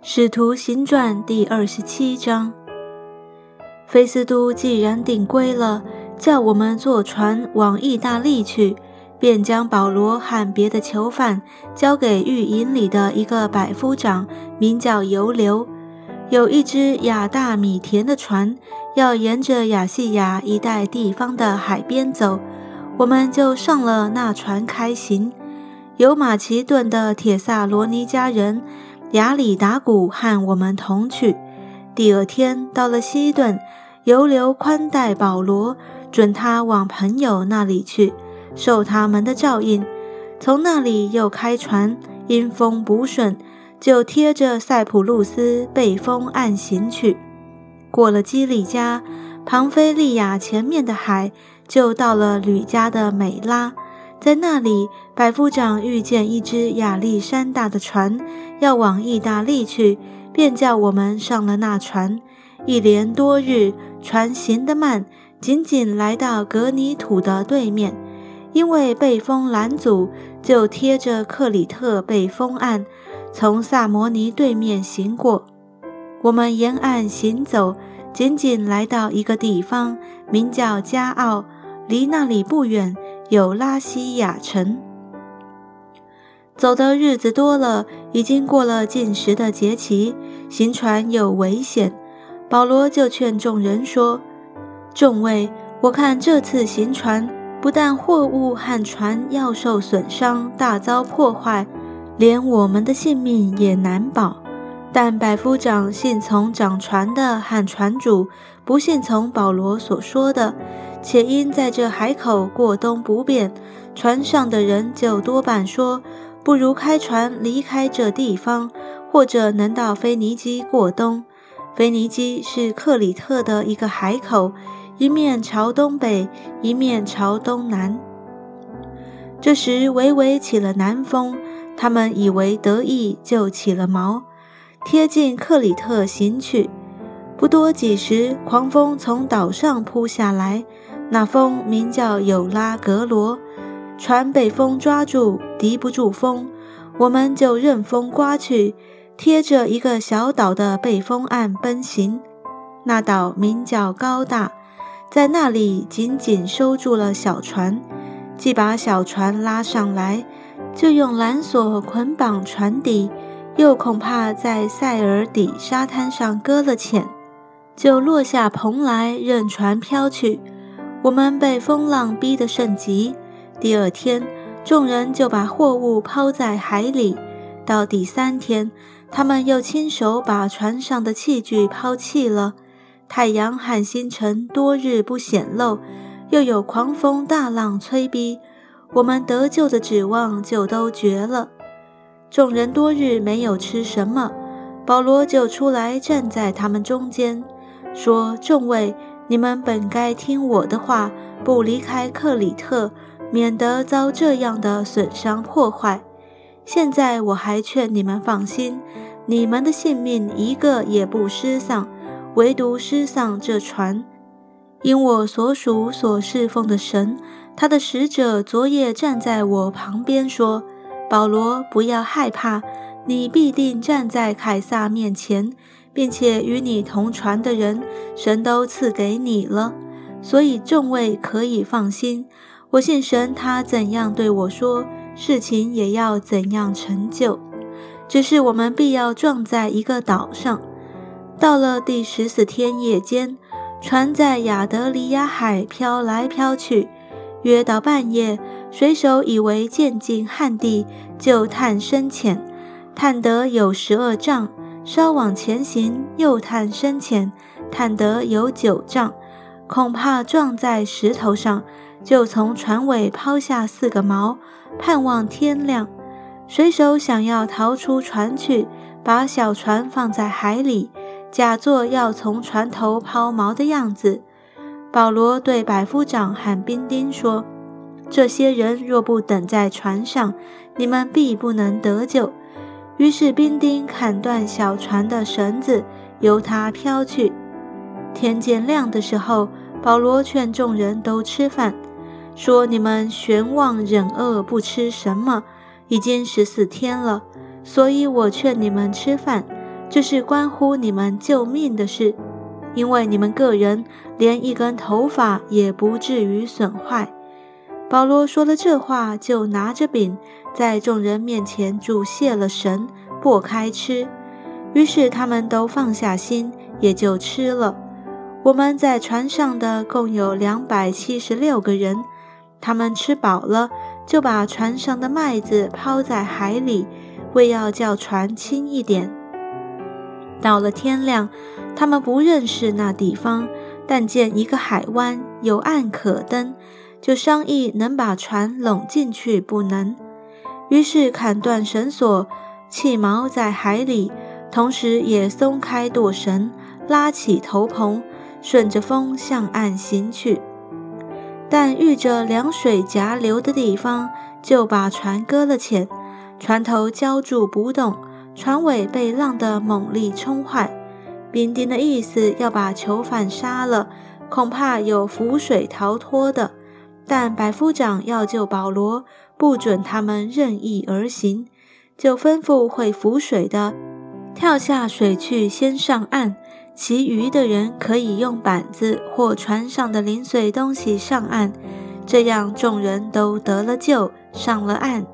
使徒行传第二十七章。菲斯都既然定规了，叫我们坐船往意大利去，便将保罗和别的囚犯交给狱营里的一个百夫长，名叫尤留。有一只亚大米田的船，要沿着亚细亚一带地方的海边走，我们就上了那船开行。有马其顿的铁萨罗尼迦人。雅里达古和我们同去。第二天到了西顿，尤留宽待保罗，准他往朋友那里去，受他们的照应。从那里又开船，因风不顺，就贴着塞浦路斯背风岸行去。过了基利加、庞菲利亚前面的海，就到了吕家的美拉。在那里，百夫长遇见一只亚历山大的船，要往意大利去，便叫我们上了那船。一连多日，船行得慢，仅仅来到格尼土的对面，因为被风拦阻，就贴着克里特被风岸，从萨摩尼对面行过。我们沿岸行走，仅仅来到一个地方，名叫加奥，离那里不远。有拉西亚城，走的日子多了，已经过了进食的节期，行船有危险。保罗就劝众人说：“众位，我看这次行船，不但货物和船要受损伤，大遭破坏，连我们的性命也难保。但百夫长信从掌船的和船主，不信从保罗所说的。”且因在这海口过冬不便，船上的人就多半说，不如开船离开这地方，或者能到腓尼基过冬。腓尼基是克里特的一个海口，一面朝东北，一面朝东南。这时微微起了南风，他们以为得意，就起了锚，贴近克里特行去。不多几时，狂风从岛上扑下来。那风名叫有拉格罗，船被风抓住，敌不住风，我们就任风刮去，贴着一个小岛的背风岸奔行。那岛名叫高大，在那里紧紧收住了小船，既把小船拉上来，就用缆索捆绑船底，又恐怕在塞尔底沙滩上搁了浅，就落下蓬来，任船飘去。我们被风浪逼得甚急，第二天，众人就把货物抛在海里。到第三天，他们又亲手把船上的器具抛弃了。太阳和星辰多日不显露，又有狂风大浪催逼，我们得救的指望就都绝了。众人多日没有吃什么，保罗就出来站在他们中间，说：“众位。”你们本该听我的话，不离开克里特，免得遭这样的损伤破坏。现在我还劝你们放心，你们的性命一个也不失丧，唯独失丧这船。因我所属所侍奉的神，他的使者昨夜站在我旁边说：“保罗，不要害怕，你必定站在凯撒面前。”并且与你同船的人，神都赐给你了，所以众位可以放心。我信神，他怎样对我说，事情也要怎样成就。只是我们必要撞在一个岛上。到了第十四天夜间，船在亚德里亚海飘来飘去，约到半夜，水手以为渐近旱地，就探深浅，探得有十二丈。稍往前行，又探深浅，探得有九丈，恐怕撞在石头上，就从船尾抛下四个锚，盼望天亮。水手想要逃出船去，把小船放在海里，假作要从船头抛锚的样子。保罗对百夫长喊兵丁说：“这些人若不等在船上，你们必不能得救。”于是兵丁砍断小船的绳子，由它飘去。天渐亮的时候，保罗劝众人都吃饭，说：“你们悬望忍饿不吃什么，已经十四天了，所以我劝你们吃饭。这是关乎你们救命的事，因为你们个人连一根头发也不至于损坏。”保罗说了这话，就拿着饼在众人面前祝谢了神，擘开吃。于是他们都放下心，也就吃了。我们在船上的共有两百七十六个人，他们吃饱了，就把船上的麦子抛在海里，为要叫船轻一点。到了天亮，他们不认识那地方，但见一个海湾有岸可登。就商议能把船拢进去，不能。于是砍断绳索，弃锚在海里，同时也松开舵绳，拉起头篷，顺着风向岸行去。但遇着凉水夹流的地方，就把船搁了浅，船头浇住不动，船尾被浪的猛力冲坏。兵丁的意思要把囚犯杀了，恐怕有浮水逃脱的。但百夫长要救保罗，不准他们任意而行，就吩咐会浮水的跳下水去先上岸，其余的人可以用板子或船上的零碎东西上岸。这样众人都得了救，上了岸。